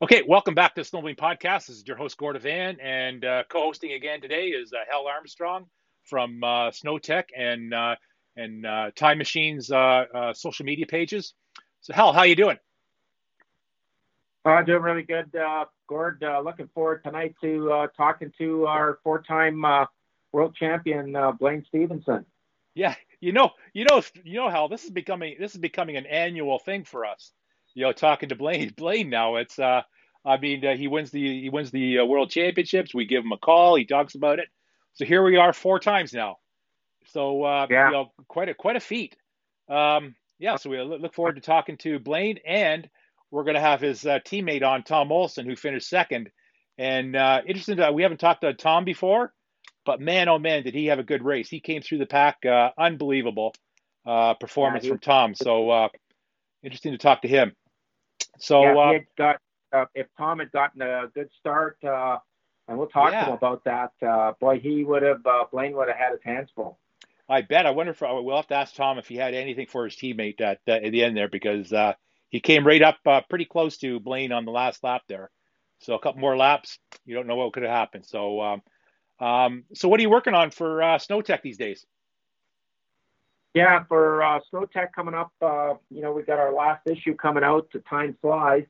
Okay, welcome back to Snowmobiling Podcast. This is your host, Gord Van, and uh, co-hosting again today is uh, Hal Armstrong from uh, SnowTech and uh, and uh, Time Machine's uh, social media pages. So, Hal, how you doing? Uh, doing really good, Gord. looking forward tonight to talking to our four-time world champion Blaine Stephenson. Yeah, you know, you know, you know, Hal. This is becoming this is becoming an annual thing for us you know, talking to Blaine. Blaine now, it's uh, I mean, uh, he wins the he wins the uh, world championships. We give him a call. He talks about it. So here we are, four times now. So uh, yeah. you know, quite a quite a feat. Um, yeah, so we look forward to talking to Blaine, and we're going to have his uh, teammate on, Tom Olson, who finished second. And uh, interesting, to, we haven't talked to Tom before, but man, oh man, did he have a good race! He came through the pack, uh, unbelievable uh, performance yeah, from Tom. So uh, interesting to talk to him. So yeah, uh, got uh, if Tom had gotten a good start, uh, and we'll talk yeah. to him about that. Uh, boy, he would have uh, Blaine would have had his hands full. I bet. I wonder if uh, we'll have to ask Tom if he had anything for his teammate at, at the end there because he came right up pretty close to Blaine on the last lap there. So a couple more laps, you don't know what could have happened. So, um, um, so what are you working on for SnowTech these days? Yeah, for uh, SnowTech coming up, uh, you know, we got our last issue coming out to Time Flies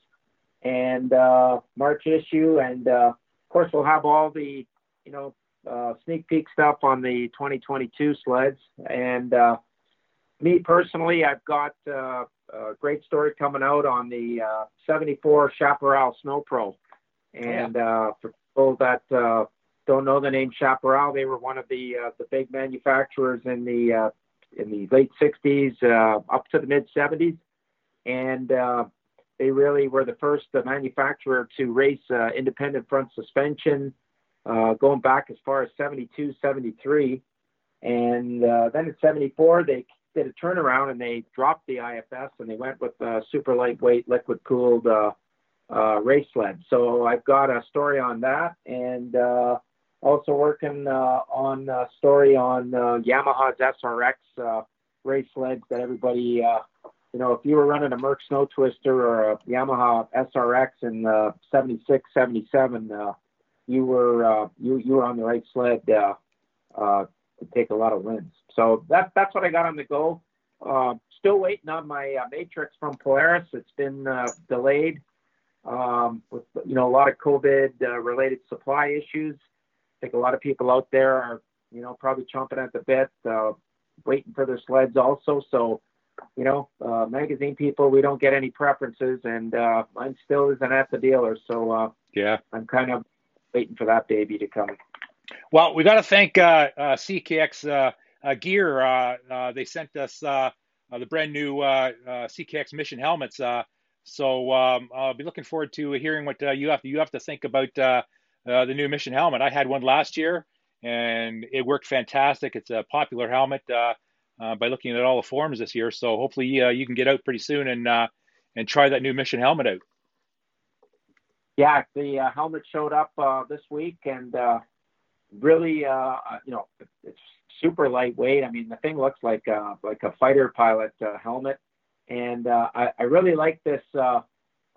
and uh, March issue. And uh, of course, we'll have all the, you know, uh, sneak peek stuff on the 2022 sleds. And uh, me personally, I've got uh, a great story coming out on the uh, 74 Chaparral Snow Pro. And uh, for people that uh, don't know the name Chaparral, they were one of the uh, the big manufacturers in the uh, in the late 60s uh, up to the mid 70s. And uh, they really were the first uh, manufacturer to race uh, independent front suspension, uh, going back as far as 72, 73. And then in 74, they did a turnaround and they dropped the IFS and they went with super lightweight liquid cooled race sled. So I've got a story on that. And also working uh, on a story on uh, Yamaha's SRX uh, race sleds that everybody, uh, you know, if you were running a Merc Snow Twister or a Yamaha SRX in uh, 76, 77, uh, you were uh, you you were on the right sled uh, uh, to take a lot of wins. So that that's what I got on the go. Uh, still waiting on my uh, Matrix from Polaris. It's been uh, delayed um, with you know a lot of COVID uh, related supply issues. I think a lot of people out there are, you know, probably chomping at the bit, uh, waiting for their sleds also. So, you know, uh, magazine people, we don't get any preferences, and uh, mine still isn't at the dealer. So, uh, yeah, I'm kind of waiting for that baby to come. Well, we got to thank uh, uh, CKX uh, uh, Gear. Uh, uh, they sent us uh, uh, the brand new uh, uh, CKX Mission helmets. Uh, so um, I'll be looking forward to hearing what uh, you have to, you have to think about uh, uh, the new Mission helmet. I had one last year, and it worked fantastic. It's a popular helmet uh, uh, by looking at all the forums this year. So hopefully uh, you can get out pretty soon and uh, and try that new Mission helmet out. Yeah, the helmet showed up this week, and really, you know, it's super lightweight. I mean, the thing looks like like a fighter pilot helmet, and I, I really like this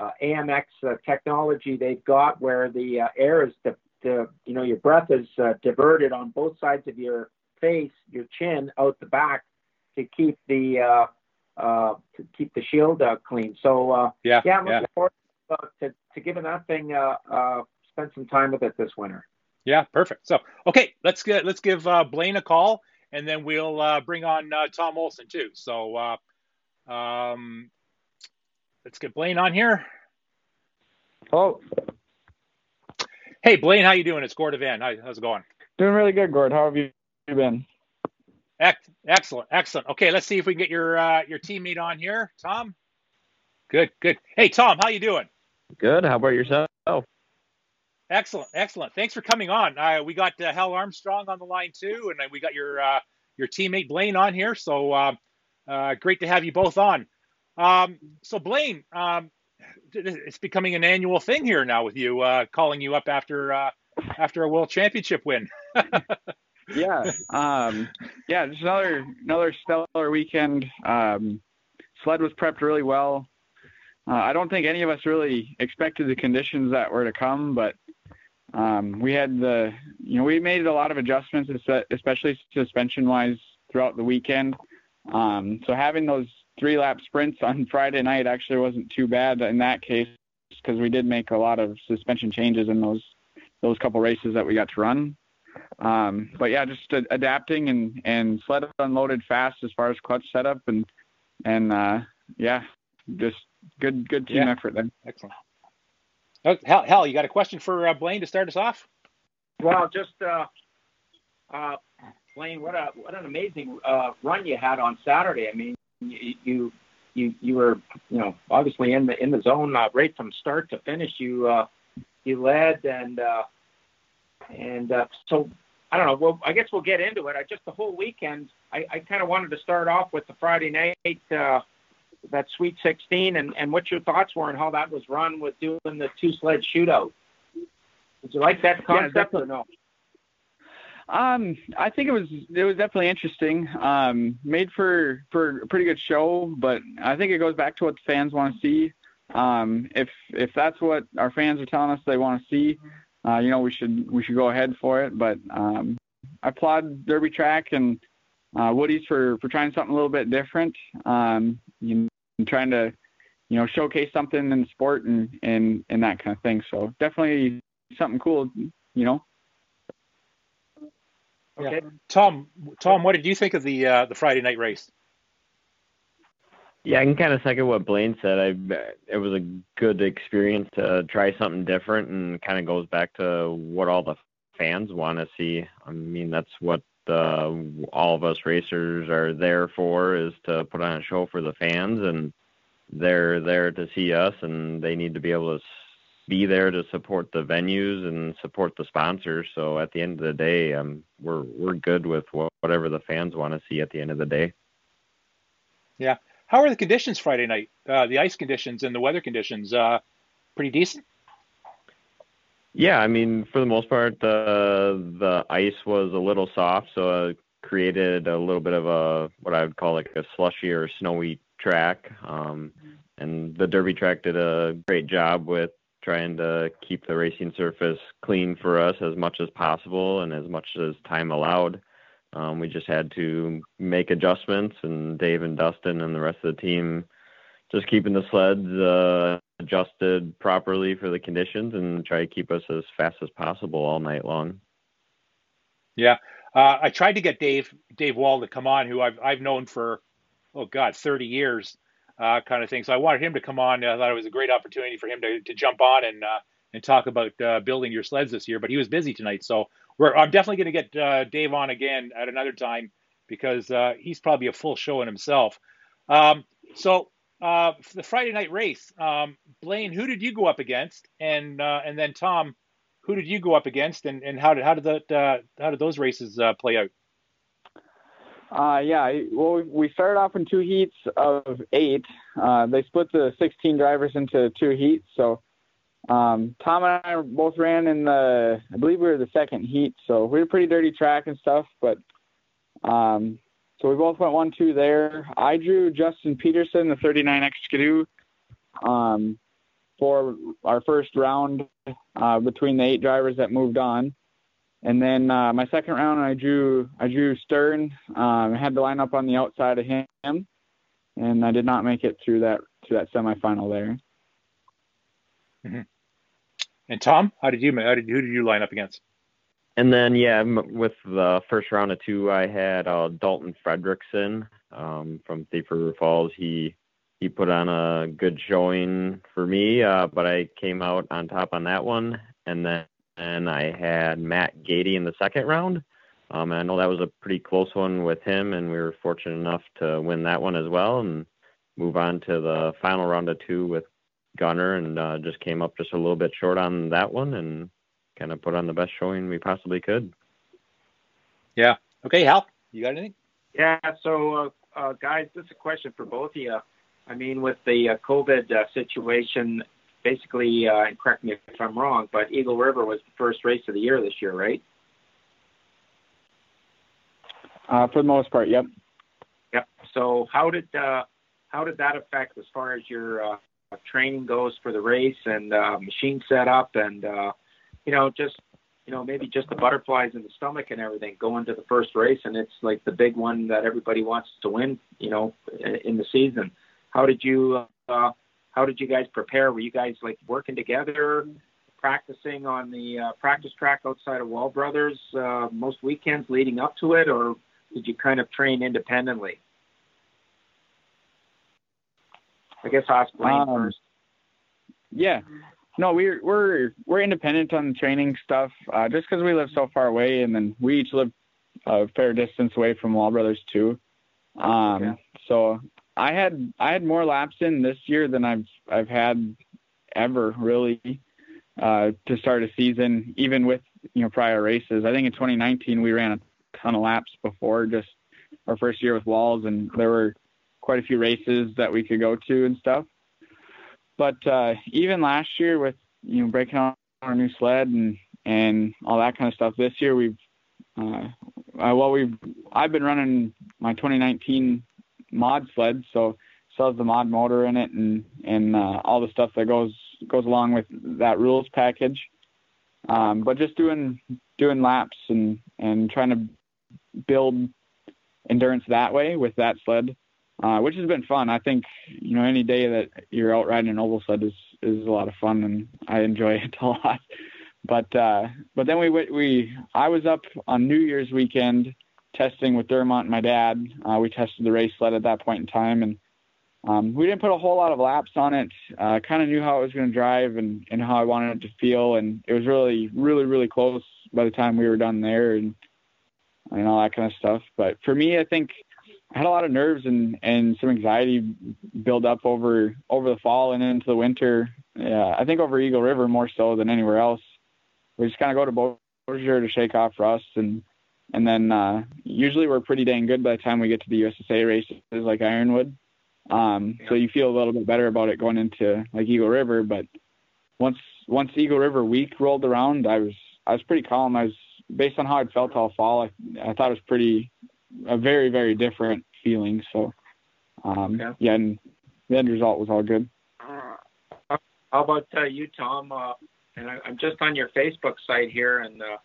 uh, AMX uh, technology they've got where the uh, air is the, the you know your breath is uh, diverted on both sides of your face, your chin out the back to keep the uh, uh, to keep the shield uh, clean. So uh, yeah, yeah, I'm looking yeah. forward to, to, to giving that thing uh, uh, spend some time with it this winter. Yeah, perfect. So okay, let's get let's give uh, Blaine a call, and then we'll uh, bring on uh, Tom Olson too. So uh, um, let's get Blaine on here. Oh. Hey, Blaine, how you doing? It's Gord Van. how's it going? Doing really good, Gord. How have you been? Excellent, excellent. Okay, let's see if we can get your uh, your teammate on here, Tom. Good, good. Hey, Tom, how you doing? Good. How about yourself? Excellent, excellent. Thanks for coming on. Uh, we got uh, Hal Armstrong on the line too, and we got your uh, your teammate Blaine on here. So uh, uh, great to have you both on. Um, so Blaine, um, it's becoming an annual thing here now with you uh, calling you up after uh, after a world championship win. yeah, um, yeah, just another another stellar weekend. Um, sled was prepped really well. uh, I don't think any of us really expected the conditions that were to come, but um, we had the, you know, we made a lot of adjustments, especially suspension wise throughout the weekend. Um, so having those three lap sprints on Friday night actually wasn't too bad in that case because we did make a lot of suspension changes in those those couple races that we got to run. Um, but yeah, just adapting and and sled unloaded fast as far as clutch setup and and uh, yeah, just good good team yeah. effort there. Excellent. Oh, Hal, Hal, you got a question for uh, Blaine to start us off? Well, just uh, uh, Blaine, what a what an amazing uh, run you had on Saturday. I mean, you you you, you were you know obviously in the in the zone uh, right from start to finish. You uh, you led and uh, and uh, so I don't know. Well, I guess we'll get into it. I just the whole weekend. I, I kind of wanted to start off with the Friday night uh, that Sweet 16 and and what your thoughts were and how that was run with doing the two sled shootout. Did you like that concept yeah, or no? Um, I think it was it was definitely interesting. Um, made for for a pretty good show, but I think it goes back to what the fans want to see. Um, if if that's what our fans are telling us they want to see, uh, you know, we should we should go ahead for it. But um, I applaud Derby Track and uh, Woody's for for trying something a little bit different. Um, you know, trying to you know showcase something in sport and and and that kind of thing. So definitely something cool. You know. Okay. Yeah. Tom, Tom, what did you think of the uh, the Friday night race? Yeah, I can kind of second what Blaine said. I it was a good experience to try something different, and kind of goes back to what all the fans want to see. I mean, that's what uh, all of us racers are there for is to put on a show for the fans, and they're there to see us, and they need to be able to be there to support the venues and support the sponsors. So at the end of the day, um, we're we're good with whatever the fans want to see at the end of the day. Yeah. How are the conditions Friday night? Uh, the ice conditions and the weather conditions, uh, pretty decent. Yeah, I mean, for the most part, the the ice was a little soft, so it created a little bit of a what I would call like a slushy or snowy track. Um, and the Derby track did a great job with trying to keep the racing surface clean for us as much as possible and as much as time allowed. Um, we just had to make adjustments, and Dave and Dustin and the rest of the team just keeping the sleds uh, adjusted properly for the conditions and try to keep us as fast as possible all night long. Yeah, uh, I tried to get Dave Dave Wahl to come on, who I've I've known for oh god 30 years uh, kind of thing. So I wanted him to come on. I thought it was a great opportunity for him to, to jump on and uh, and talk about uh, building your sleds this year. But he was busy tonight, so I'm definitely going to get uh, Dave on again at another time because uh, he's probably a full show in himself. Um, so uh, the Friday night race, um, Blaine, who did you go up against? And and then Tom, who did you go up against? And, and how did how did that how did those races play out? Uh, yeah, well, we started off in two heats of eight. Uh, they split the 16 drivers into two heats. So um, Tom and I both ran in the, I believe we were the second heat. So we were pretty dirty track and stuff. But um, so we both went one two there. I drew Justin Peterson, the 39X Skidoo, um, for our first round uh, between the eight drivers that moved on. And then uh, my second round, I drew I drew Stern. Um, I had to line up on the outside of him, and I did not make it through that through that semifinal there. Mm-hmm. And Tom, how did you how did who did you line up against? And then yeah, with the first round of two, I had uh, Dalton Fredrickson um, from Thief River Falls. He he put on a good showing for me, uh, but I came out on top on that one. And then and I had Matt Gady in the second round. Um, I know that was a pretty close one with him, and we were fortunate enough to win that one as well and move on to the final round of two with Gunnar, and uh, just came up just a little bit short on that one, and kind of put on the best showing we possibly could. Yeah. Okay, Hal, you got anything? Yeah. So, uh, uh, guys, this is a question for both of you. I mean, with the uh, COVID uh, situation, basically, uh, and correct me if I'm wrong, but Eagle River was the first race of the year this year, right? Uh, for the most part, yep. Yep. So how did uh, how did that affect as far as your uh, training goes for the race and uh, machine setup and uh, you know just you know maybe just the butterflies in the stomach and everything going to the first race and it's like the big one that everybody wants to win you know in the season how did you uh, how did you guys prepare were you guys like working together practicing on the uh, practice track outside of Wahl Brothers uh, most weekends leading up to it or did you kind of train independently I guess I'll ask Blaine um, first. Yeah. No, we're we're we're independent on the training stuff, uh, just because we live so far away, and then we each live a fair distance away from Wahl Brothers too. Um, okay. So I had I had more laps in this year than I've I've had ever really uh, to start a season, even with you know prior races. I think in 2019 we ran a ton of laps before just our first year with Wahls, and there were quite a few races that we could go to and stuff. But uh, even last year with you know breaking out our new sled and and all that kind of stuff, this year we've uh, uh, well we've I've been running my 2019 mod sled, so still has the mod motor in it and and uh, all the stuff that goes goes along with that rules package. Um, but just doing doing laps and and trying to build endurance that way with that sled uh, which has been fun. I think you know any day that you're out riding an oval sled is is a lot of fun, and I enjoy it a lot. But uh, but then we we I was up on New Year's weekend testing with Dermont and my dad. Uh, we tested the race sled at that point in time, and um, we didn't put a whole lot of laps on it. Uh, kind of knew how it was going to drive and and how I wanted it to feel, and it was really really really close by the time we were done there, and and all that kind of stuff. But for me, I think I had a lot of nerves and and some anxiety build up over over the fall and into the winter. Yeah, I think over Eagle River more so than anywhere else. We just kind of go to Beausejour to shake off rust and and then uh, usually we're pretty dang good by the time we get to the USSA races like Ironwood. Um, so you feel a little bit better about it going into like Eagle River. But once once Eagle River week rolled around, I was I was pretty calm. I was based on how I felt all fall. I, I thought it was pretty a very very different feeling. So um, okay. yeah, and the end result was all good. Uh, how about uh, you, Tom? Uh, and I, am just on your Facebook site here, and uh,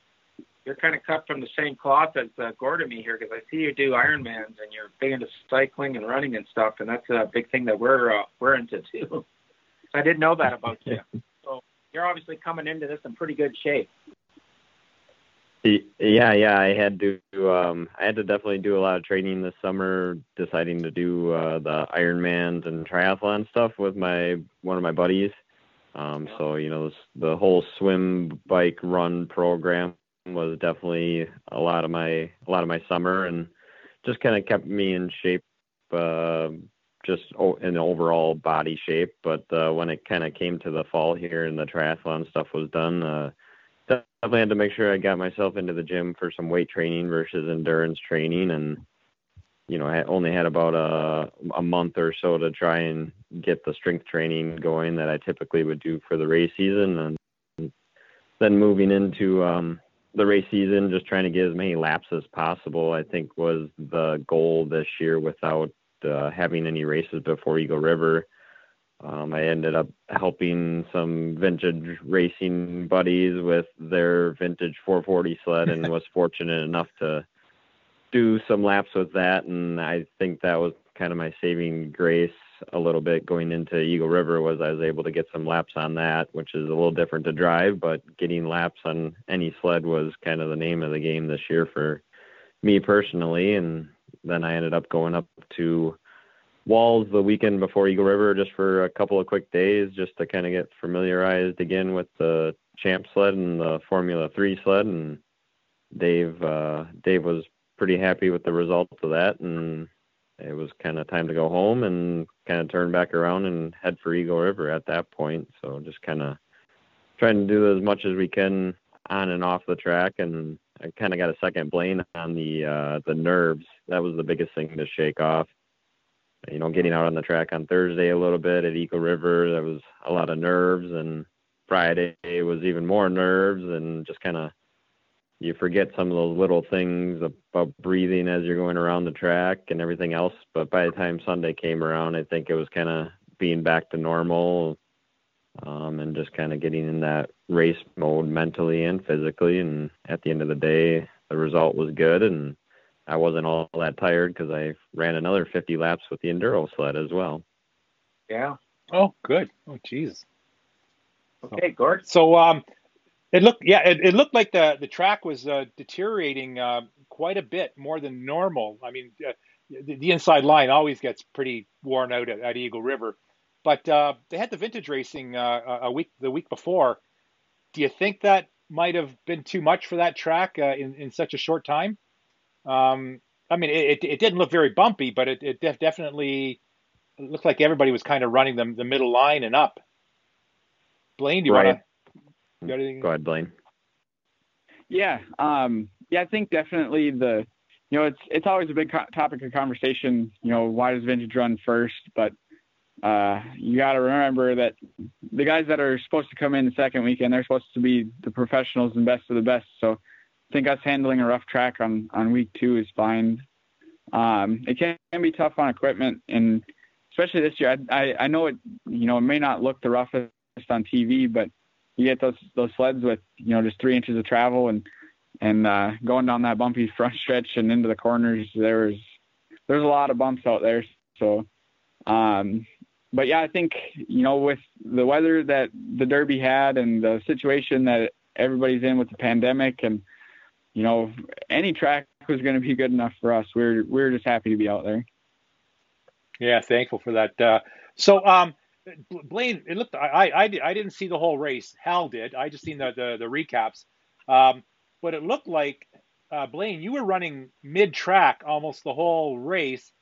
you're kind of cut from the same cloth as uh, Gordon me here because I see you do Ironmans and you're big into cycling and running and stuff, and that's a big thing that we're uh, we're into too. so I didn't know that about you. So you're obviously coming into this in pretty good shape. Yeah, yeah, I had to um I had to definitely do a lot of training this summer deciding to do uh the Ironmans and triathlon stuff with my one of my buddies. Um so, you know, the whole swim, bike, run program was definitely a lot of my a lot of my summer and just kind of kept me in shape uh just in overall body shape, but uh when it kind of came to the fall here and the triathlon stuff was done, uh definitely had to make sure I got myself into the gym for some weight training versus endurance training, and you know I only had about a a month or so to try and get the strength training going that I typically would do for the race season, and then moving into um, the race season, just trying to get as many laps as possible. I think was the goal this year without uh, having any races before Eagle River um, I ended up helping some vintage racing buddies with their vintage 440 sled and was fortunate enough to do some laps with that. And I think that was kind of my saving grace a little bit going into Eagle River was I was able to get some laps on that, which is a little different to drive, but getting laps on any sled was kind of the name of the game this year for me personally. And then I ended up going up to Wahls the weekend before Eagle River just for a couple of quick days just to kind of get familiarized again with the champ sled and the Formula 3 sled and Dave uh Dave was pretty happy with the results of that and it was kind of time to go home and kind of turn back around and head for Eagle River at that point. So just kind of trying to do as much as we can on and off the track and I kind of got a second Blaine on the uh the nerves. That was the biggest thing to shake off you know, getting out on the track on Thursday a little bit at Eagle River, that was a lot of nerves, and Friday was even more nerves, and just kind of you forget some of those little things about breathing as you're going around the track and everything else. But by the time Sunday came around, I think it was kind of being back to normal, um, and just kind of getting in that race mode mentally and physically. And at the end of the day, the result was good, and I wasn't all that tired because I ran another 50 laps with the enduro sled as well. Yeah. Oh, good. Oh, jeez. Okay, Gord. So, um, it looked, yeah, it, it looked like the the track was uh, deteriorating uh, quite a bit more than normal. I mean, uh, the, the, inside line always gets pretty worn out at, at Eagle River, but uh, they had the vintage racing uh, a week the week before. Do you think that might have been too much for that track uh, in in such a short time? Um, I mean, it, it didn't look very bumpy, but it, it def- definitely looked like everybody was kind of running the, the middle line and up. Blaine, do you right. want to go ahead, Blaine? Yeah, um, yeah, I think definitely the, you know, it's it's always a big co- topic of conversation. You know, why does vintage run first? But uh, you got to remember that the guys that are supposed to come in the second weekend, they're supposed to be the professionals and best of the best. So I think us handling a rough track on on week two is fine. Um, it can, can be tough on equipment, and especially this year. I, I I know it you know it may not look the roughest on TV, but you get those those sleds with you know just three inches of travel and and uh, going down that bumpy front stretch and into the corners. There's there's a lot of bumps out there. So, um, but yeah, I think you know with the weather that the Derby had and the situation that everybody's in with the pandemic and you know, any track was going to be good enough for us. We're we're just happy to be out there. Yeah, thankful for that. Uh, so, um, Blaine, it looked I, I I didn't see the whole race. Hal did. I just seen the the, the recaps. Um, but it looked like uh, Blaine, you were running mid track almost the whole race,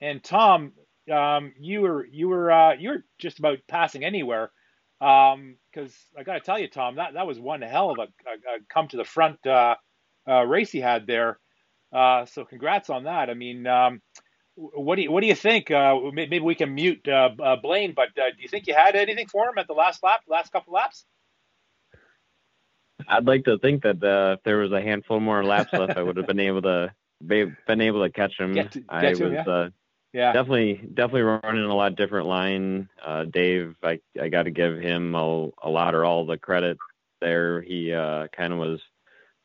and Tom, um, you were you were uh, you were just about passing anywhere. Because um, I got to tell you, Tom, that that was one hell of a, a, a come to the front uh, uh, race he had there. Uh, so congrats on that. I mean, um, what do you what do you think? Uh, maybe we can mute uh, uh, Blaine, but uh, do you think you had anything for him at the last lap, last couple laps? I'd like to think that if there was a handful more laps left, I would have been able to be, been able to catch him. Get to, get I was him, yeah. yeah. definitely definitely running a lot different line. Dave, I I got to give him a, a lot or all the credit there. He kind of was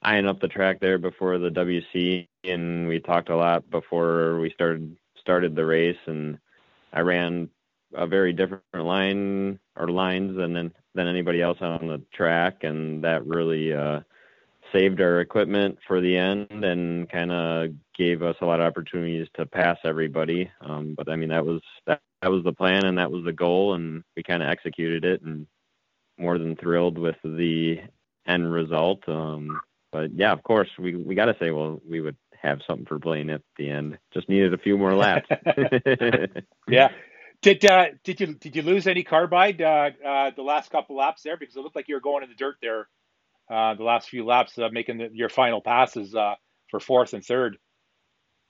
eyeing up the track there before the WC, and we talked a lot before we started started the race. And I ran a very different line or lines than than anybody else on the track, and that really uh, saved our equipment for the end and kind of gave us a lot of opportunities to pass everybody. Um, but I mean, that was that, that was the plan and that was the goal, and we kind of executed it, and more than thrilled with the end result. Um, but yeah, of course, we we got to say, well, we would have something for Blaine at the end. Just needed a few more laps. yeah. Did uh, did you did you lose any carbide uh, uh, the last couple laps there? Because it looked like you were going in the dirt there uh, the last few laps, uh, making the, your final passes uh, for fourth and third.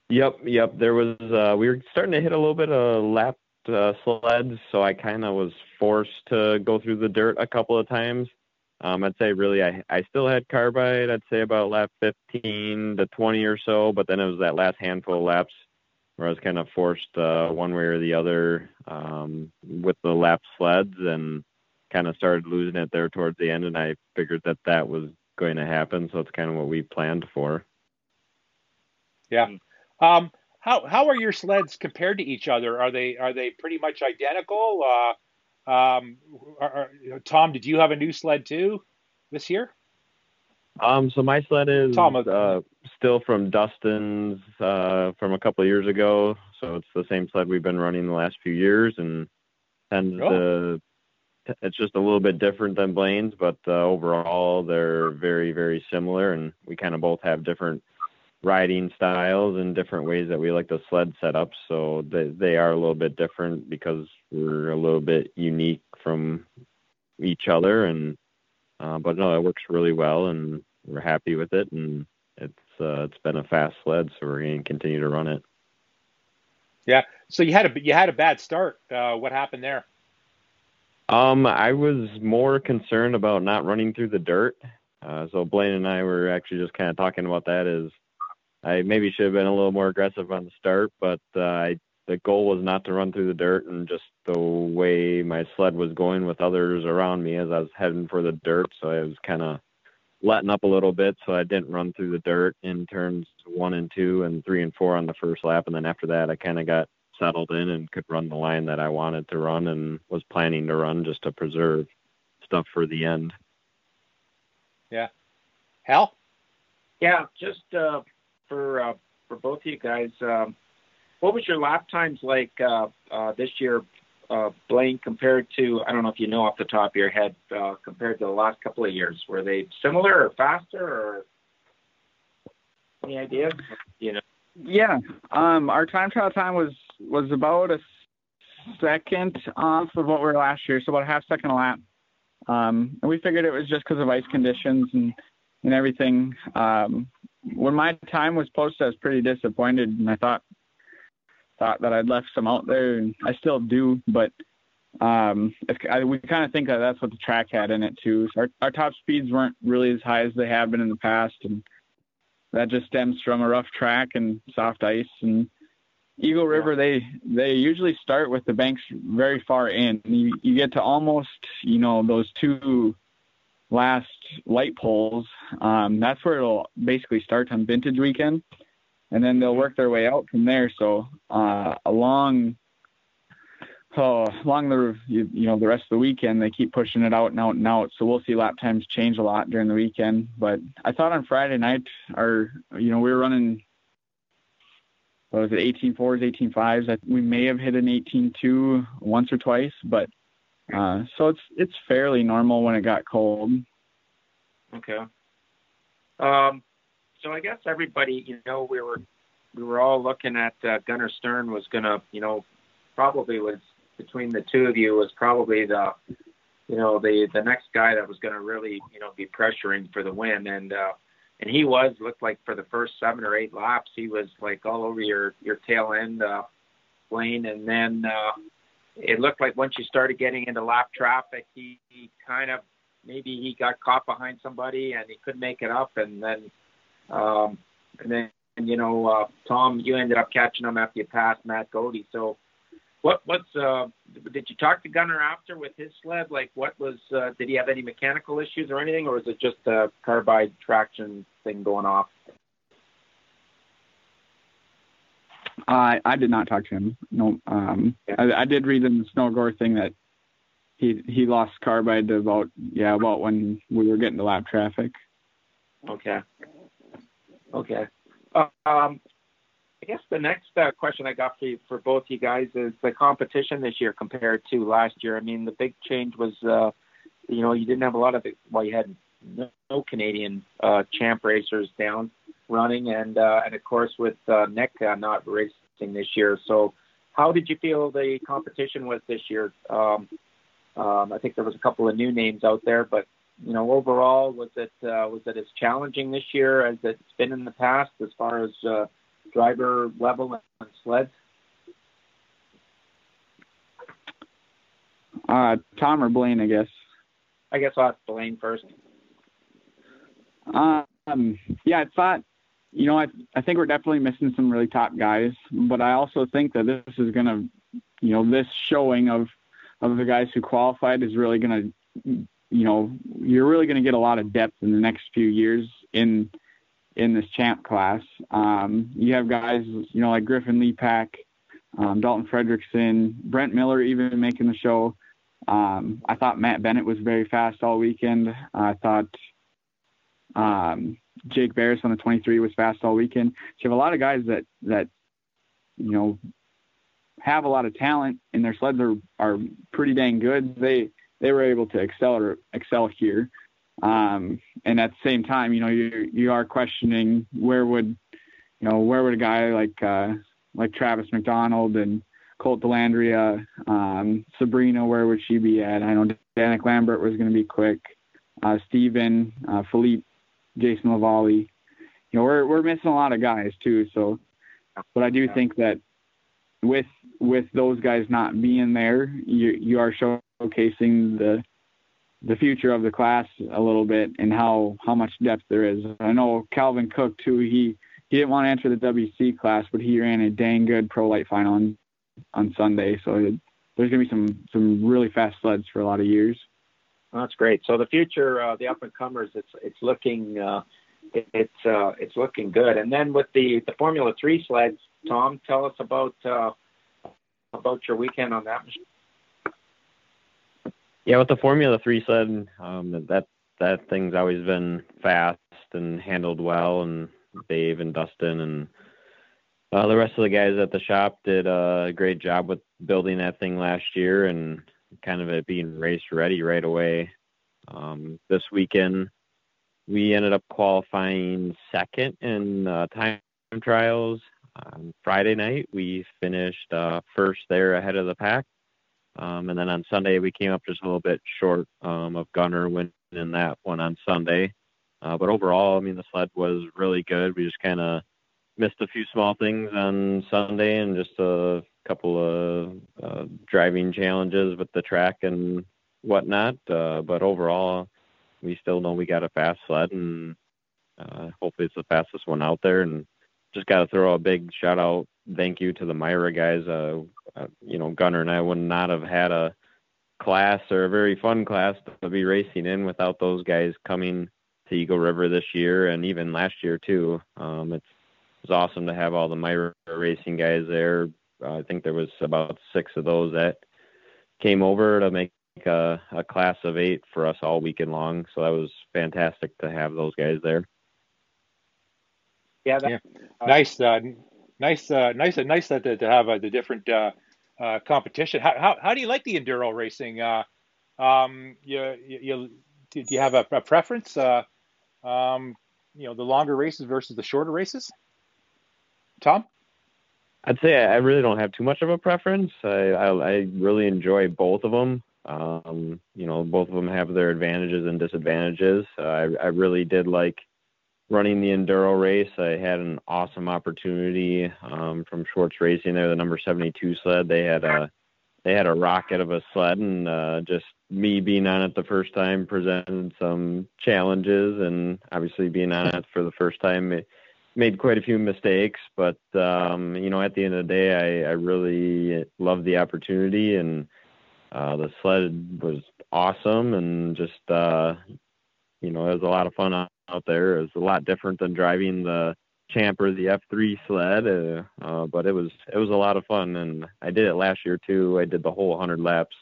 Yep, yep. There was we were starting to hit a little bit of lap sleds, so I kind of was forced to go through the dirt a couple of times. Um, I'd say really I, I still had carbide. I'd say about lap 15 to 20 or so, but then it was that last handful of laps where I was kind of forced uh, one way or the other um, with the lap sleds and kind of started losing it there towards the end. And I figured that that was going to happen, so it's kind of what we planned for. Yeah. Um, how how are your sleds compared to each other? Are they are they pretty much identical? Uh, um, are, are, Tom, did you have a new sled too this year? Um, so my sled is Tom, uh, still from Dustin's uh, from a couple of years ago. So it's the same sled we've been running the last few years, and tends oh. to it's just a little bit different than Blaine's, but uh, overall they're very very similar, and we kind of both have different riding styles and different ways that we like the sled setups. So they they are a little bit different because we're a little bit unique from each other. And uh, but no, it works really well, and we're happy with it. And it's uh, it's been a fast sled, so we're going to continue to run it. Yeah. So you had a you had a bad start. Uh, what happened there? Um, I was more concerned about not running through the dirt. Uh, so Blaine and I were actually just kind of talking about that. Is I maybe should have been a little more aggressive on the start, but uh, I the goal was not to run through the dirt, and just the way my sled was going with others around me as I was heading for the dirt, so I was kind of letting up a little bit, so I didn't run through the dirt in turns one and two and three and four on the first lap, and then after that, I kind of got settled in and could run the line that I wanted to run and was planning to run just to preserve stuff for the end. Yeah. Hal? Yeah, just uh, for uh, for both of you guys, um, what was your lap times like uh, uh, this year, uh, Blaine, compared to I don't know if you know off the top of your head, uh, compared to the last couple of years? Were they similar or faster, or any idea? You know. Yeah, um, our time trial time was was about a second off of what we were last year, so about a half second a lap. Um, and we figured it was just because of ice conditions and and everything. Um, when my time was posted, I was pretty disappointed, and I thought thought that I'd left some out there, and I still do. But um, I, we kind of think that that's what the track had in it too. So our our top speeds weren't really as high as they have been in the past, and that just stems from a rough track and soft ice. And Eagle River, they they usually start with the banks very far in. You, you get to almost you know those two last light poles. Um, that's where it'll basically start on vintage weekend, and then they'll work their way out from there. So uh, along so along the you, you know the rest of the weekend they keep pushing it out and out and out so we'll see lap times change a lot during the weekend but i thought on friday night our you know we were running what was it 18 fours 18 fives we may have hit an 18 two once or twice but uh, so it's it's fairly normal when it got cold. Okay. Um, so I guess everybody, you know, we were we were all looking at uh, Gunnar Stern was to, you know, probably was between the two of you was probably the, you know, the the next guy that was to really, you know, be pressuring for the win, and uh, and he was looked like for the first seven or eight laps he was like all over your your tail end, uh, Blaine, and then. Uh, it looked like once you started getting into lap traffic, he, he kind of maybe he got caught behind somebody and he couldn't make it up, and then um, and then you know uh, Tom, you ended up catching him after you passed Matt Godey. So what what's uh, did you talk to Gunnar after with his sled? Like what was uh, did he have any mechanical issues or anything, or was it just a carbide traction thing going off? I I did not talk to him. No, um, I, I did read in the Snow Goer thing that he he lost carbide about yeah about when we were getting to lap traffic. Okay. Okay. Uh, um, I guess the next uh, question I got for you, for both you guys is the competition this year compared to last year. I mean, the big change was, uh, you know, you didn't have a lot of well, you had no, no Canadian uh, champ racers down running, and uh, and of course with uh, Nick uh, not racing this year. So, how did you feel the competition was this year? Um, um, I think there was a couple of new names out there, but you know, overall, was it uh, was it as challenging this year as it's been in the past as far as uh, driver level and sleds? Uh, Tom or Blaine, I guess. I guess I'll ask Blaine first. Um, yeah, I thought you know, I I think we're definitely missing some really top guys, but I also think that this is gonna, you know, this showing of of the guys who qualified is really gonna, you know, you're really gonna get a lot of depth in the next few years in in this champ class. Um, you have guys, you know, like Griffin Lepak, um, Dalton Fredrickson, Brent Miller even making the show. Um, I thought Matt Bennett was very fast all weekend. I thought um, Jake Barris on the 23 was fast all weekend. So you have a lot of guys that that you know have a lot of talent and their sleds are are pretty dang good. They they were able to excel or excel here. Um, and at the same time, you know, you you are questioning where would you know where would a guy like uh, like Travis McDonald and Colt Delandria, um, Sabrina, where would she be at? I know Danik Lambert was going to be quick. Uh, Steven, uh, Philippe Jason Lavallee. You know, we're we're missing a lot of guys too. So, but I do yeah. think that with with those guys not being there, you you are showcasing the the future of the class a little bit and how how much depth there is. I know Calvin Cook too. He he didn't want to enter the WC class, but he ran a dang good pro light final. on, on Sunday. So it, there's going to be some some really fast sleds for a lot of years. That's great. So the future, uh, the up and comers, it's it's looking uh, it, it's uh, it's looking good. And then with the the Formula Three sleds, Tom, tell us about uh, about your weekend on that machine. Yeah, with the Formula Three sled, um, that that thing's always been fast and handled well, and Dave and Dustin and uh, the rest of the guys at the shop did a great job with building that thing last year and kind of it being race ready right away. Um, this weekend, we ended up qualifying second in uh, time trials. Um, Friday night, we finished uh, first there ahead of the pack. Um, and then on Sunday, we came up just a little bit short um, of Gunnar winning that one on Sunday. Uh, but overall, I mean, the sled was really good. We just kind of missed a few small things on Sunday and just a couple of uh, driving challenges with the track and whatnot. Uh, but overall, we still know we got a fast sled, and uh, hopefully it's the fastest one out there. And just got to throw a big shout out, thank you to the Myra guys. Uh, uh, you know, Gunnar and I would not have had a class or a very fun class to be racing in without those guys coming to Eagle River this year and even last year too. Um, it's it's awesome to have all the Myra racing guys there. Uh, I think there was about six of those that came over to make a, a class of eight for us all weekend long. So that was fantastic to have those guys there. Yeah, that, yeah. Uh, nice, uh, nice, uh, nice, uh, nice that to, to have uh, the different uh, uh, competition. How, how how do you like the enduro racing? Uh, um, you, you, you do you have a, a preference? Uh, um, you know, the longer races versus the shorter races. Tom? I'd say I really don't have too much of a preference. I I, I really enjoy both of them. Um, you know, both of them have their advantages and disadvantages. Uh, I I really did like running the enduro race. I had an awesome opportunity um, from Schwartz Racing. There, the number 72 sled. They had a they had a rocket of a sled, and uh, just me being on it the first time presented some challenges, and obviously being on it for the first time. It, made quite a few mistakes, but um, you know, at the end of the day, I, I really loved the opportunity, and uh, the sled was awesome, and just uh, you know, it was a lot of fun out there. It was a lot different than driving the Champ or the F3 sled, uh, uh, but it was it was a lot of fun, and I did it last year too. I did the whole 100 laps,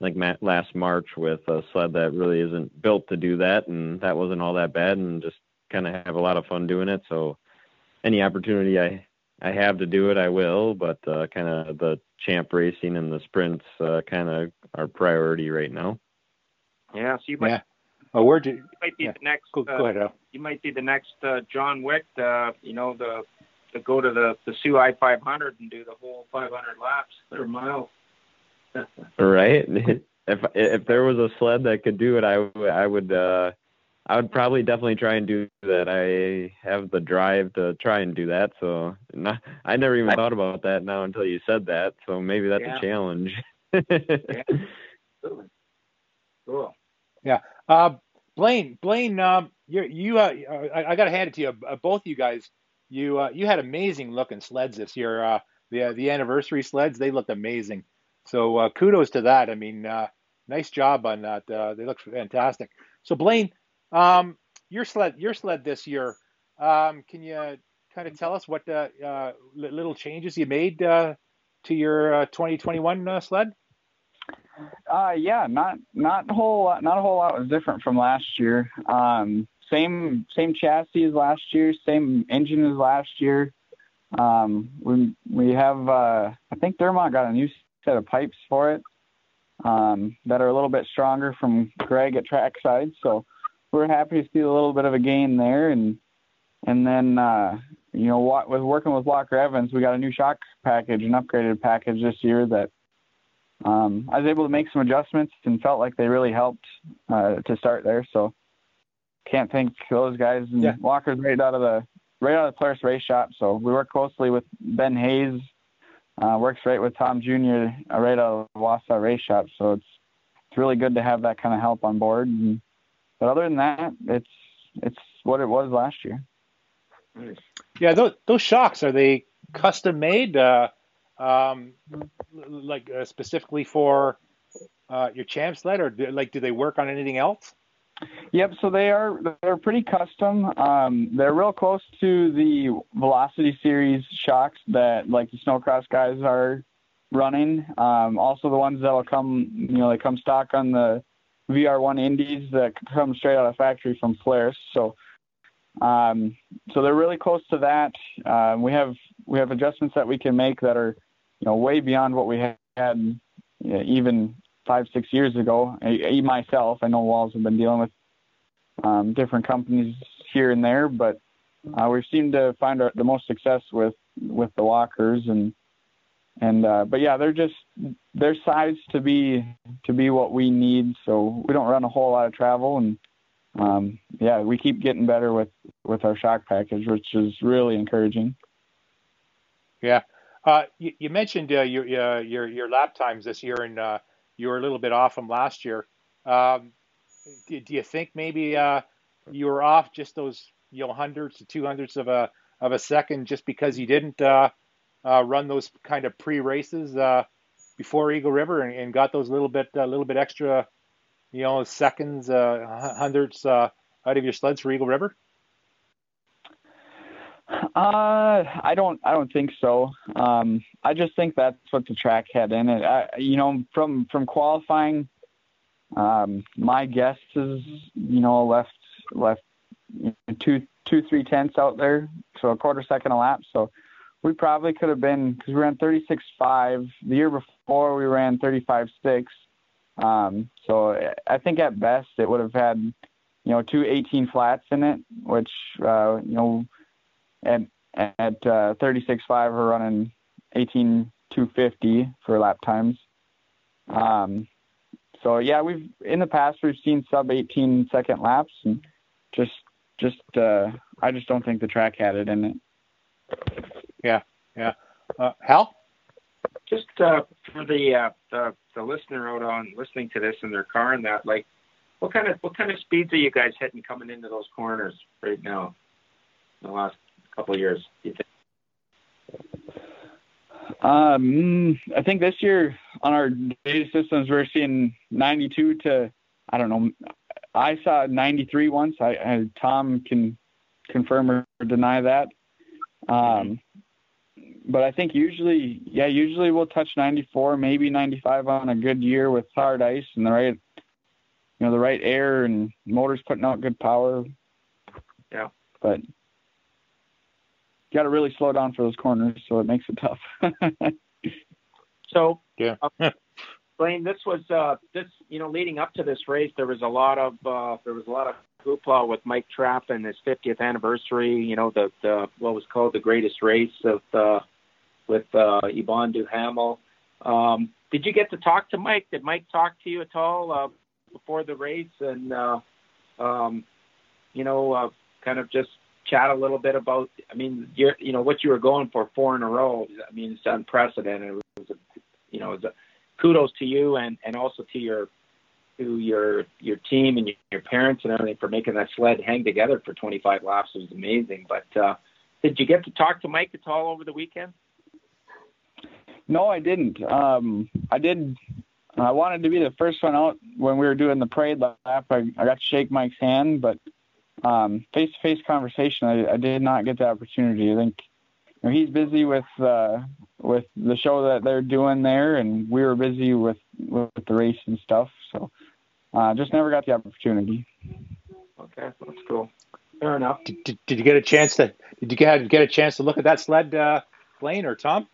like last March, with a sled that really isn't built to do that, and that wasn't all that bad, and just kind of have a lot of fun doing it. So any opportunity I I have to do it, I will. But uh, kind of the champ racing and the sprints uh, kind of are priority right now. Yeah, so you might. Yeah. Well, where do you might be yeah. the next. Go, uh, go ahead, Al. You might be the next uh, John Wick. Uh, you know the to go to the the Soo I 500 and do the whole 500 laps or miles. right. If if there was a sled that could do it, I would I would. Uh I would probably definitely try and do that. I have the drive to try and do that. So not, I never even thought about that now until you said that. So maybe that's yeah. a challenge. yeah. Cool. Yeah. Uh, Blaine, Blaine, um, you, you, uh, I, I got to hand it to you. Uh, both you guys, you, uh, you had amazing looking sleds this year. Uh, the, the anniversary sleds, they looked amazing. So uh, kudos to that. I mean, uh, nice job on that. Uh, they look fantastic. So Blaine, um, your sled, your sled this year. Um, can you kind of tell us what uh, uh, little changes you made uh, to your uh, 2021 uh, sled? Yeah, not not a whole lot, not a whole lot was different from last year. Um, same same chassis as last year, same engine as last year. Um, we we have I think Dermont got a new set of pipes for it um, that are a little bit stronger from Greg at Trackside. So we're happy to see a little bit of a gain there. And and then uh, you know what, with working with Walker Evans, we got a new shock package, an upgraded package this year that um, I was able to make some adjustments and felt like they really helped uh, to start there. So can't thank those guys. And yeah. Walker's right out of the right out of the Polaris Race Shop. So we work closely with Ben Hayes. Uh, works right with Tom Jr. Uh, right out of the Wausau Race Shop. So it's it's really good to have that kind of help on board. And but other than that, it's it's what it was last year. Yeah, those those shocks are they custom made? Uh, um, like uh, specifically for uh, your champ sled, or do, like do they work on anything else? Yep. So they are they're pretty custom. Um, they're real close to the Velocity Series shocks that like the snowcross guys are running. Um, also the ones that will come, you know, they come stock on the VR1 Indies that come straight out of factory from Polaris. So, um, so they're really close to that. Uh, we have we have adjustments that we can make that are, you know, way beyond what we had you know, even five six years ago. I, myself, I know Wahls have been dealing with um, different companies here and there, but uh, we've seemed to find our, the most success with with the walkers and and uh, but yeah, they're just they're sized to be to be what we need. So we don't run a whole lot of travel, and um, yeah, we keep getting better with with our shock package, which is really encouraging. Yeah, uh, you, you, mentioned uh, your uh, your your lap times this year, and uh, you were a little bit off from last year. Um, do, do, you think maybe uh, you were off just those you know hundreds to two hundredths of a of a second just because you didn't uh, run those kind of pre races uh, before Eagle River and, and, got those little bit a little bit extra, you know, seconds, uh, hundredths uh, out of your sleds for Eagle River? Uh, I don't. I don't think so. Um, I just think that's what the track had in it. I, you know, from from qualifying, um, my guess is you know left left two two three tenths out there, so a quarter second a lap. So we probably could have been because we ran 36.5 the year before we ran 35.6 um, so i think at best it would have had you know two 18 flats in it which uh, you know at at uh, 36.5 we're running 18.250 for lap times. Um, so yeah we've in the past we've seen sub 18 second laps and just just uh, i just don't think the track had it in it yeah, yeah. Uh, Hal? Just uh, for the, uh, the the listener out on listening to this in their car and that, like, what kind of what kind of speeds are you guys hitting coming into those corners right now? In the last couple of years, do you think? Um, I think this year on our data systems we're seeing 92 to I don't know. I saw 93 once. I, I Tom can confirm or deny that. Um, but I think usually, yeah, usually we'll touch 94, maybe 95 on a good year with hard ice and the right, you know, the right air and motors putting out good power. Yeah. But you got to really slow down for those corners, so it makes it tough. so yeah. uh, Blaine, this was uh, this you know leading up to this race, there was a lot of uh, there was a lot of hoopla with Mike Trapp and his 50th anniversary. You know the the what was called the greatest race of the with uh, Yvon Duhamel. Um, did you get to talk to Mike? Did Mike talk to you at all uh, before the race? And uh, um, you know, uh, kind of just chat a little bit about. I mean, you're, you know, what you were going for four in a row. I mean, it's unprecedented. It was, a, you know, it was a, kudos to you and and also to your to your your team and your parents and everything for making that sled hang together for 25 laps. It was amazing. But uh, did you get to talk to Mike at all over the weekend? No, I didn't. Um, I did. I wanted to be the first one out when we were doing the parade lap. I, I got to shake Mike's hand, but face to face conversation, I, I, did not get the opportunity. I think you know, he's busy with uh, with the show that they're doing there, and we were busy with with the race and stuff. So uh, just never got the opportunity. Okay, that's cool. Fair enough. Did, did, did you get a chance to did you get get a chance to look at that sled, uh, Blaine or Tom?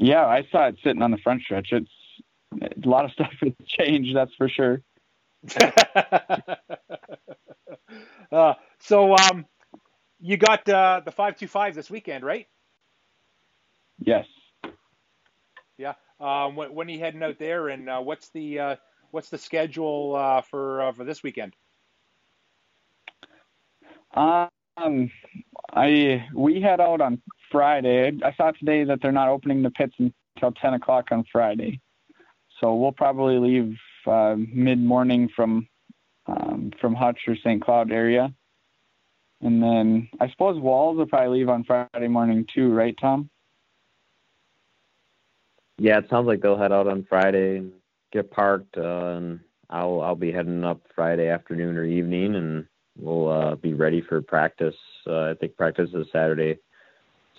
Yeah, I saw it sitting on the front stretch. It's a lot of stuff has changed, that's for sure. uh, so, um, you got uh, the five two five this weekend, right? Yes. Yeah. Um, when, when, are you heading out there, and uh, what's the uh, what's the schedule uh, for uh, for this weekend? Um, I we head out on Friday. I saw today that they're not opening the pits until 10 o'clock on Friday. So we'll probably leave uh, mid morning from um, from Hutch or St. Cloud area. And then I suppose Wahls will probably leave on Friday morning too, right, Tom? yeah, it sounds like they'll head out on Friday and get parked, uh, and I'll I'll be heading up Friday afternoon or evening, and we'll uh, be ready for practice. Uh, I think practice is Saturday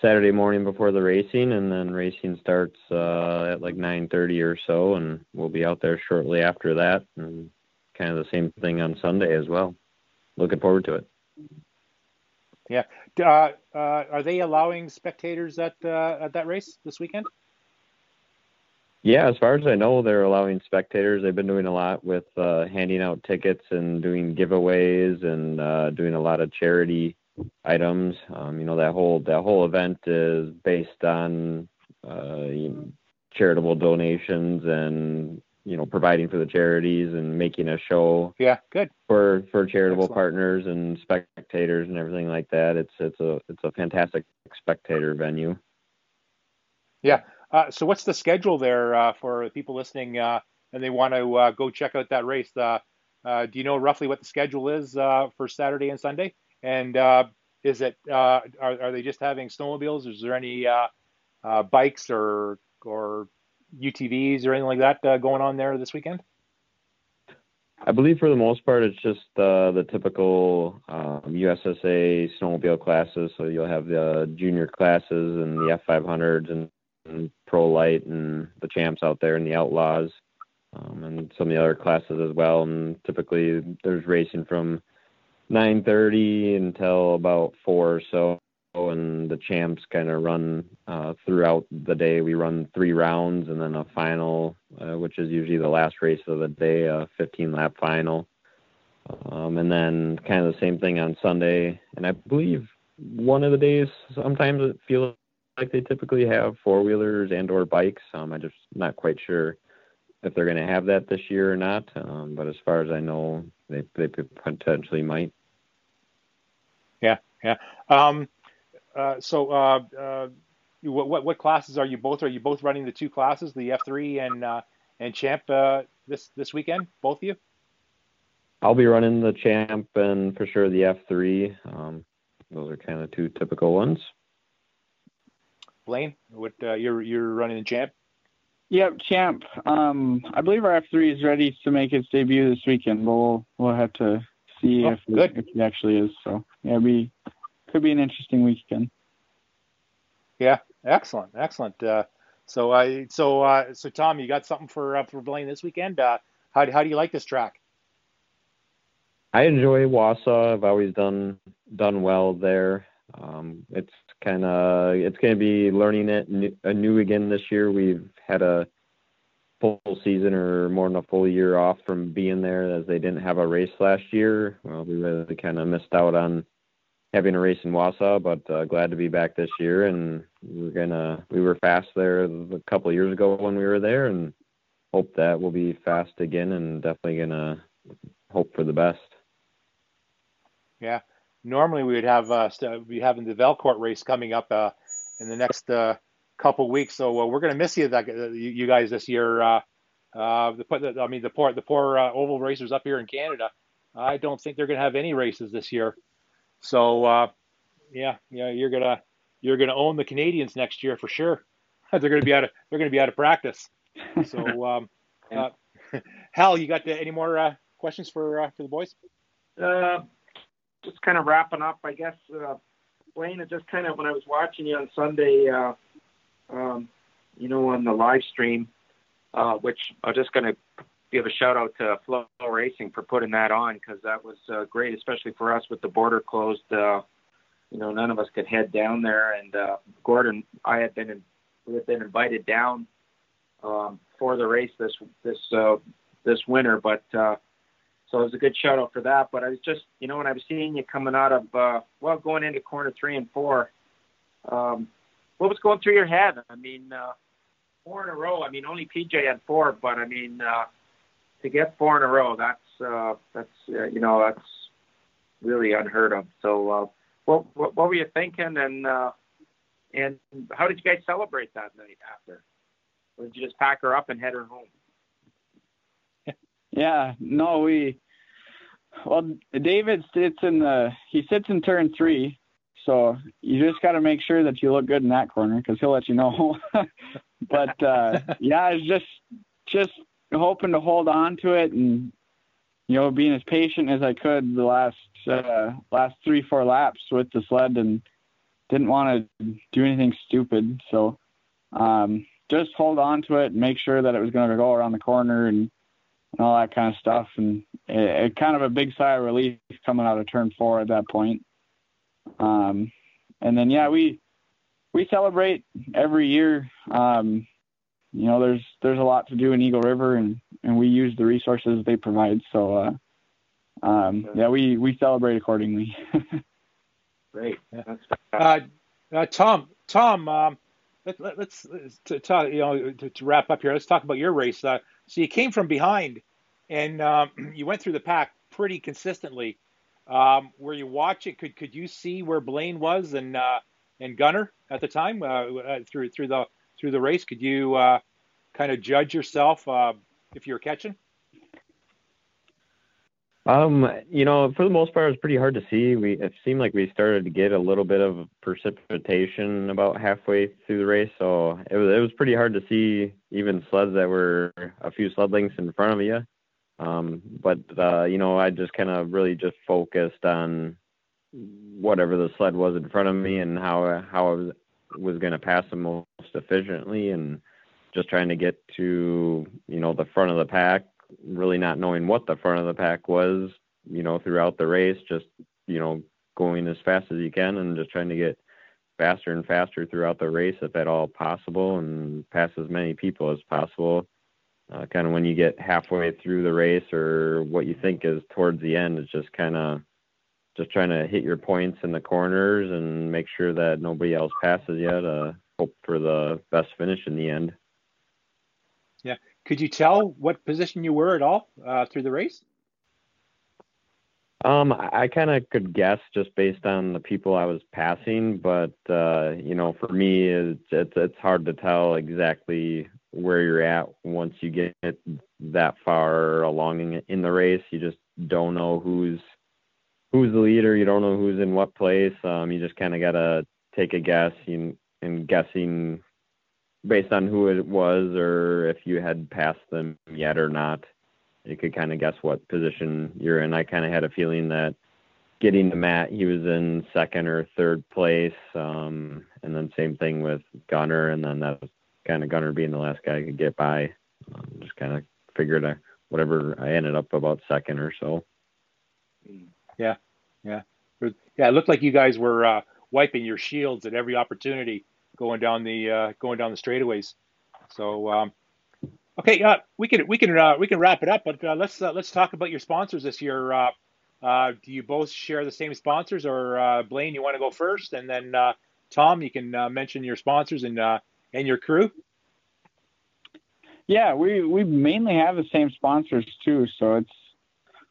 Saturday morning before the racing, and then racing starts uh, at like 9:30 or so, and we'll be out there shortly after that, and kind of the same thing on Sunday as well. Looking forward to it. Yeah, uh, uh, are they allowing spectators at uh, at that race this weekend? Yeah, as far as I know, they're allowing spectators. They've been doing a lot with uh, handing out tickets and doing giveaways and uh, doing a lot of charity items. Um, you know that whole that whole event is based on uh, you know, charitable donations and you know providing for the charities and making a show. Yeah, good for for charitable Excellent. partners and spectators and everything like that. It's it's a it's a fantastic spectator venue. Yeah. Uh, so what's the schedule there uh, for people listening uh, and they want to uh, go check out that race? Uh, uh, do you know roughly what the schedule is for Saturday and Sunday? And uh, is it uh, are, are they just having snowmobiles? Is there any uh, uh bikes or or UTVs or anything like that going on there this weekend? I believe for the most part it's just uh, the typical um, USSA snowmobile classes. So you'll have the junior classes and the F500s and, and Pro Light and the champs out there and the Outlaws um, and some of the other classes as well. And typically there's racing from 9:30 until about four or so, and the champs kind of run uh, throughout the day. We run three rounds and then a final, uh, which is usually the last race of the day, a 15 lap final. Um, and then kind of the same thing on Sunday. And I believe one of the days, sometimes it feels like they typically have four wheelers and or bikes. Um, I'm just not quite sure if they're going to have that this year or not. Um, but as far as I know, they they potentially might. Yeah, yeah. Um, uh, so, uh, uh, what, what, what classes are you both? Are you both running the two classes, the F three and uh, and Champ uh, this this weekend? Both of you? I'll be running the Champ and for sure the F three. Um, those are kind of two typical ones. Blaine, what uh, you're you're running the Champ? Yep, Champ. Um, I believe our F three is ready to make its debut this weekend, but we'll we'll have to see oh, if, it, if, it, actually is. So yeah, be could be an interesting weekend. Yeah, excellent, excellent. Uh, so I so uh, so Tom, you got something for uh, for Blaine this weekend? Uh, how how do you like this track? I enjoy Wausau. I've always done done well there. Um, it's kind of it's going to be learning it new, anew again this year. We've had a full season or more than a full year off from being there as they didn't have a race last year. Well, we really kind of missed out on having a race in Wausau, but uh, glad to be back this year. And we're gonna we were fast there a couple of years ago when we were there, and hope that we'll be fast again. And definitely gonna hope for the best. Yeah, normally we would have uh, be having the Valcourt race coming up uh, in the next uh, couple weeks. So uh, we're going to miss you, that, uh, you guys this year. Uh, uh, the, I mean, the poor the poor uh, oval racers up here in Canada. I don't think they're going to have any races this year. So uh, yeah, yeah, you're gonna you're gonna own the Canadians next year for sure. they're going to be out of they're going to be out of practice. So um, uh, Hal, you got any more uh, questions for uh, for the boys? Uh, just kind of wrapping up, I guess. Uh, Blaine, just kind of when I was watching you on Sunday, uh, um, you know, on the live stream, uh, which I'm just going to give a shout out to Flow Racing for putting that on because that was uh, great, especially for us with the border closed. Uh, you know, none of us could head down there, and uh, Gordon, I had been in, we had been invited down um, for the race this this uh, this winter, but uh, so it was a good shout out for that. But I was just, you know, when I was seeing you coming out of uh, well, going into corner three and four. Um, what was going through your head? I mean, uh, four in a row. I mean, only PJ had four, but I mean, uh, to get four in a row, that's uh, that's uh, you know that's really unheard of. So, uh, what, what what were you thinking, and uh, and how did you guys celebrate that night after? Or did you just pack her up and head her home? Yeah, no, we. Well, David sits in the he sits in turn three, so you just got to make sure that you look good in that corner because he'll let you know. but uh, yeah, I was just just hoping to hold on to it and you know being as patient as I could the last uh, last three four laps with the sled and didn't want to do anything stupid. So um, just hold on to it, and make sure that it was going to go around the corner and, and all that kind of stuff. And it, it, kind of a big sigh of relief coming out of turn four at that point. Um, and then yeah, we we celebrate every year. Um, you know, there's there's a lot to do in Eagle River, and and we use the resources they provide. So uh, um, yeah, we we celebrate accordingly. Great. Uh, uh, Tom, Tom, um, let, us let's, to, to, you know to, to, wrap up here. Let's talk about your race. Uh, so you came from behind, and um, you went through the pack pretty consistently. Um, were you watching? Could could you see where Blaine was and uh, and Gunnar at the time uh, uh, through through the through the race? Could you uh, kind of judge yourself if you were catching? Um, you know, for the most part, it was pretty hard to see. We it seemed like we started to get a little bit of precipitation about halfway through the race, so it was it was pretty hard to see even sleds that were a few sled lengths in front of you. Um, but uh, you know, I just kind of really just focused on whatever the sled was in front of me and how how I was was going to pass them most efficiently, and just trying to get to you know the front of the pack really not knowing what the front of the pack was, you know, throughout the race, just, you know, going as fast as you can and just trying to get faster and faster throughout the race if at all possible and pass as many people as possible. Uh, kind of when you get halfway through the race or what you think is towards the end, is just kind of just trying to hit your points in the corners and make sure that nobody else passes you to hope for the best finish in the end. Yeah. Could you tell what position you were at all uh, through the race? Um, I kind of could guess just based on the people I was passing, but uh, you know, for me, it's, it's it's hard to tell exactly where you're at once you get that far along in, in the race. You just don't know who's who's the leader. You don't know who's in what place. Um, you just kind of gotta take a guess. and guessing based on who it was or if you had passed them yet or not. You could kind of guess what position you're in. I kind of had a feeling that getting to Matt, he was in second or third place. Um, and then same thing with Gunnar. And then that was kind of Gunnar being the last guy I could get by. Um, just kind of figured I, whatever I ended up about second or so. Yeah. Yeah. Yeah. It looked like you guys were uh, wiping your shields at every opportunity going down the uh, going down the straightaways. So um, okay, uh, we can we can uh, we can wrap it up, but uh, let's uh, let's talk about your sponsors this year. Uh, do you both share the same sponsors, or Blaine, you want to go first, and then Tom, you can mention your sponsors and and your crew. Yeah, we we mainly have the same sponsors too, so it's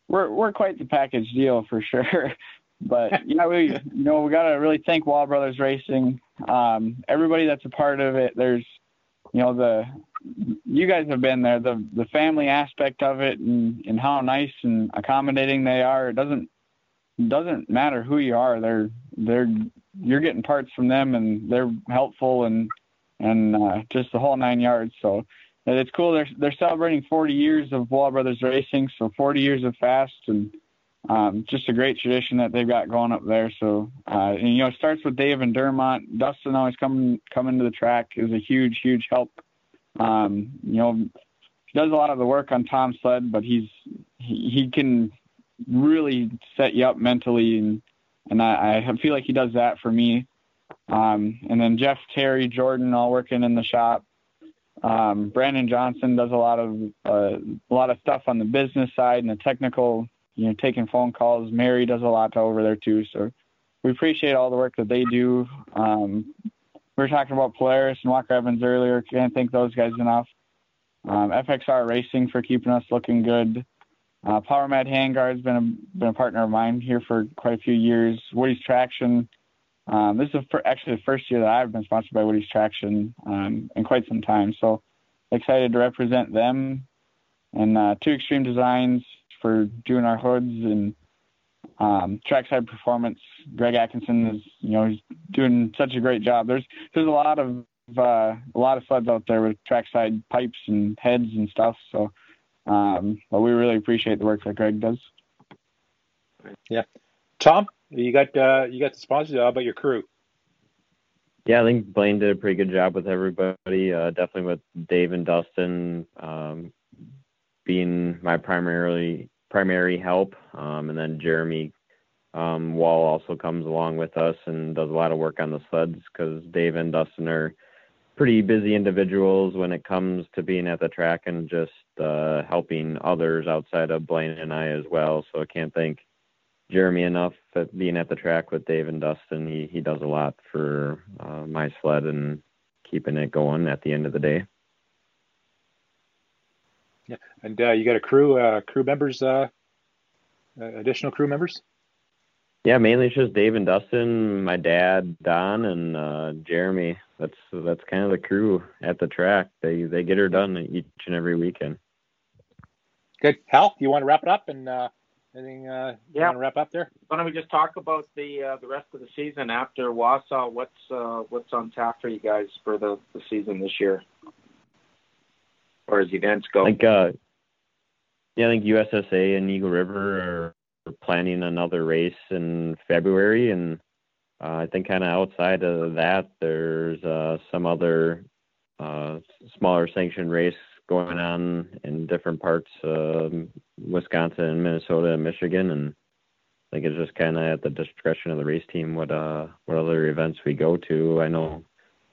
we're we're quite the package deal for sure. But yeah, we you know we got to really thank Wahl Brothers Racing. Um, everybody that's a part of it. There's you know the you guys have been there. The the family aspect of it and and how nice and accommodating they are. It doesn't doesn't matter who you are. They're they're you're getting parts from them and they're helpful and and uh, just the whole nine yards. So it's cool. They're they're celebrating 40 years of Wahl Brothers Racing. So 40 years of fast and um, just a great tradition that they've got going up there. So, uh, and, you know, it starts with Dave and Dermont. Dustin always coming coming to the track is a huge, huge help. Um, you know, does a lot of the work on Tom's sled, but he's he, he can really set you up mentally, and and I, I feel like he does that for me. Um, and then Jeff, Terry, Jordan, all working in the shop. Um, Brandon Johnson does a lot of uh, a lot of stuff on the business side and the technical you know, taking phone calls. Mary does a lot over there too. So we appreciate all the work that they do. Um, we were talking about Polaris and Walker Evans earlier. Can't thank those guys enough. Um, FXR Racing for keeping us looking good. Uh, Powermadd Handguard's been a, been a partner of mine here for quite a few years. Woody's Traction. Um, this is actually the first year that I've been sponsored by Woody's Traction um, in quite some time. So excited to represent them. And uh, Two Extreme Designs, for doing our hoods and um, trackside performance. Greg Atkinson is, you know, he's doing such a great job. There's there's a lot of uh, a lot of sleds out there with trackside pipes and heads and stuff. So, um, but we really appreciate the work that Greg does. Yeah, Tom, you got uh, you got the sponsors. How about your crew? Yeah, I think Blaine did a pretty good job with everybody. Uh, definitely with Dave and Dustin um, being my primarily primary help, um, and then Jeremy um, Wahl also comes along with us and does a lot of work on the sleds because Dave and Dustin are pretty busy individuals when it comes to being at the track and just uh, helping others outside of Blaine and I as well. So I can't thank Jeremy enough at being at the track with Dave and Dustin. He he does a lot for uh, my sled and keeping it going at the end of the day. Yeah, and uh, you got a crew uh, crew members, uh, additional crew members. Yeah, mainly it's just Dave and Dustin, my dad, Don, and uh, Jeremy. That's that's kind of the crew at the track. They they get her done each and every weekend. Good, Hal. You want to wrap it up and uh, anything? Uh, you yeah. want to wrap up there? Why don't we just talk about the uh, the rest of the season after Wausau? What's uh, what's on tap for you guys for the, the season this year, or as events go? Like, uh, yeah, I think USSA and Eagle River are we're planning another race in February, and uh, I think kind of outside of that, there's uh, some other uh, smaller sanctioned race going on in different parts of Wisconsin, Minnesota, and Michigan, and I think it's just kind of at the discretion of the race team what uh what other events we go to. I know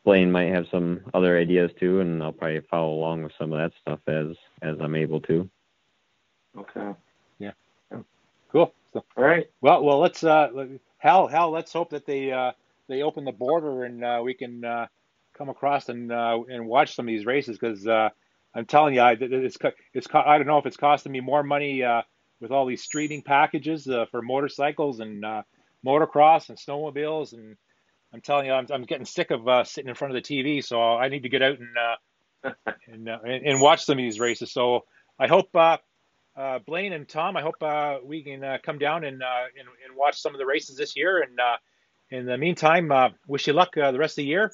Blaine might have some other ideas too, and I'll probably follow along with some of that stuff as as I'm able to. Okay. Yeah. Cool. So, All right. Well, well, let's uh, Hal, Hal, let's hope that they uh, they open the border and uh, we can uh, come across and uh, and watch some of these races because uh, I'm telling you, I, it's it's I don't know if it's costing me more money uh, with all these streaming packages uh, for motorcycles and uh, motocross and snowmobiles and I'm telling you, I'm, I'm getting sick of uh, sitting in front of the TV, so I need to get out and uh, and, uh, and watch some of these races. So I hope uh, uh, Blaine and Tom, I hope uh, we can uh, come down and, uh, and, and watch some of the races this year. And uh, in the meantime, uh, wish you luck the rest of the year.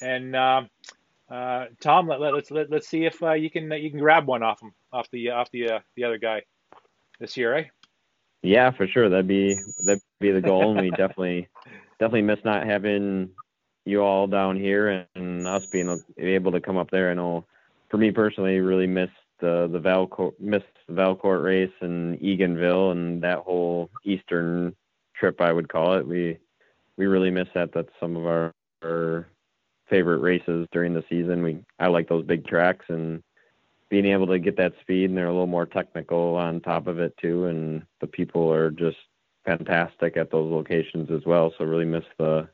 And Uh, Tom, let, let, us let, let's see if uh, you can you can grab one off him off the off the uh, the other guy this year, eh? Yeah, for sure. That'd be that'd be the goal, and we definitely definitely miss not having you all down here and us being able to come up there. I know for me personally, really miss the the Valcourt missed the Valcourt race and Eganville and that whole eastern trip I would call it. We we really miss that. That's some of our, our favorite races during the season. We I like those big tracks and being able to get that speed and they're a little more technical on top of it too and the people are just fantastic at those locations as well. So really miss the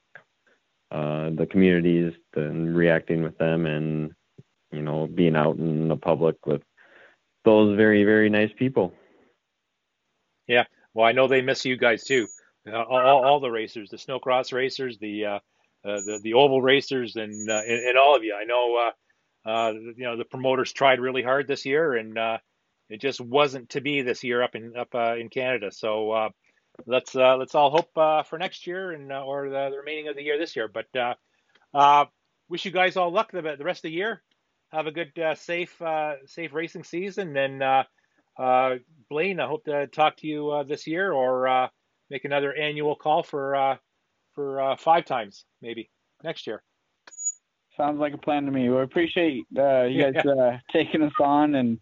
uh, the communities and reacting with them and you know being out in the public with those very very nice people. Yeah, well, I know they miss you guys too. Uh, all, all the racers, the snowcross racers, the uh, the the oval racers, and, uh, and, and all of you. I know uh, uh, you know the promoters tried really hard this year, and it just wasn't to be this year up in up in Canada. So let's let's all hope for next year and or the, the, remaining of the year this year. But wish you guys all luck the, the rest of the year have a good, uh, safe, uh, safe racing season. And uh, uh, Blaine, I hope to talk to you uh, this year or uh, make another annual call for uh, for uh, five times maybe next year. Sounds like a plan to me. We appreciate uh, you guys yeah. uh, taking us on and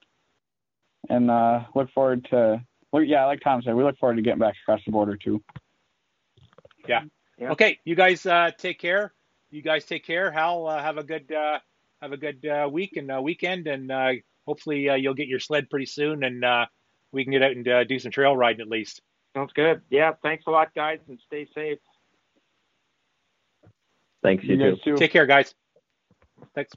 and uh, look forward to. Well, yeah, like Tom said, we look forward to getting back across the border too. Yeah. yeah. Okay, you guys uh, take care. You guys take care. Hal, uh, have a good uh, have a good uh, week and uh, weekend, and uh, hopefully uh, you'll get your sled pretty soon, and uh, we can get out and uh, do some trail riding at least. Sounds good. Yeah, thanks a lot, guys, and stay safe. Thanks, you, you too. Take care, guys. Thanks.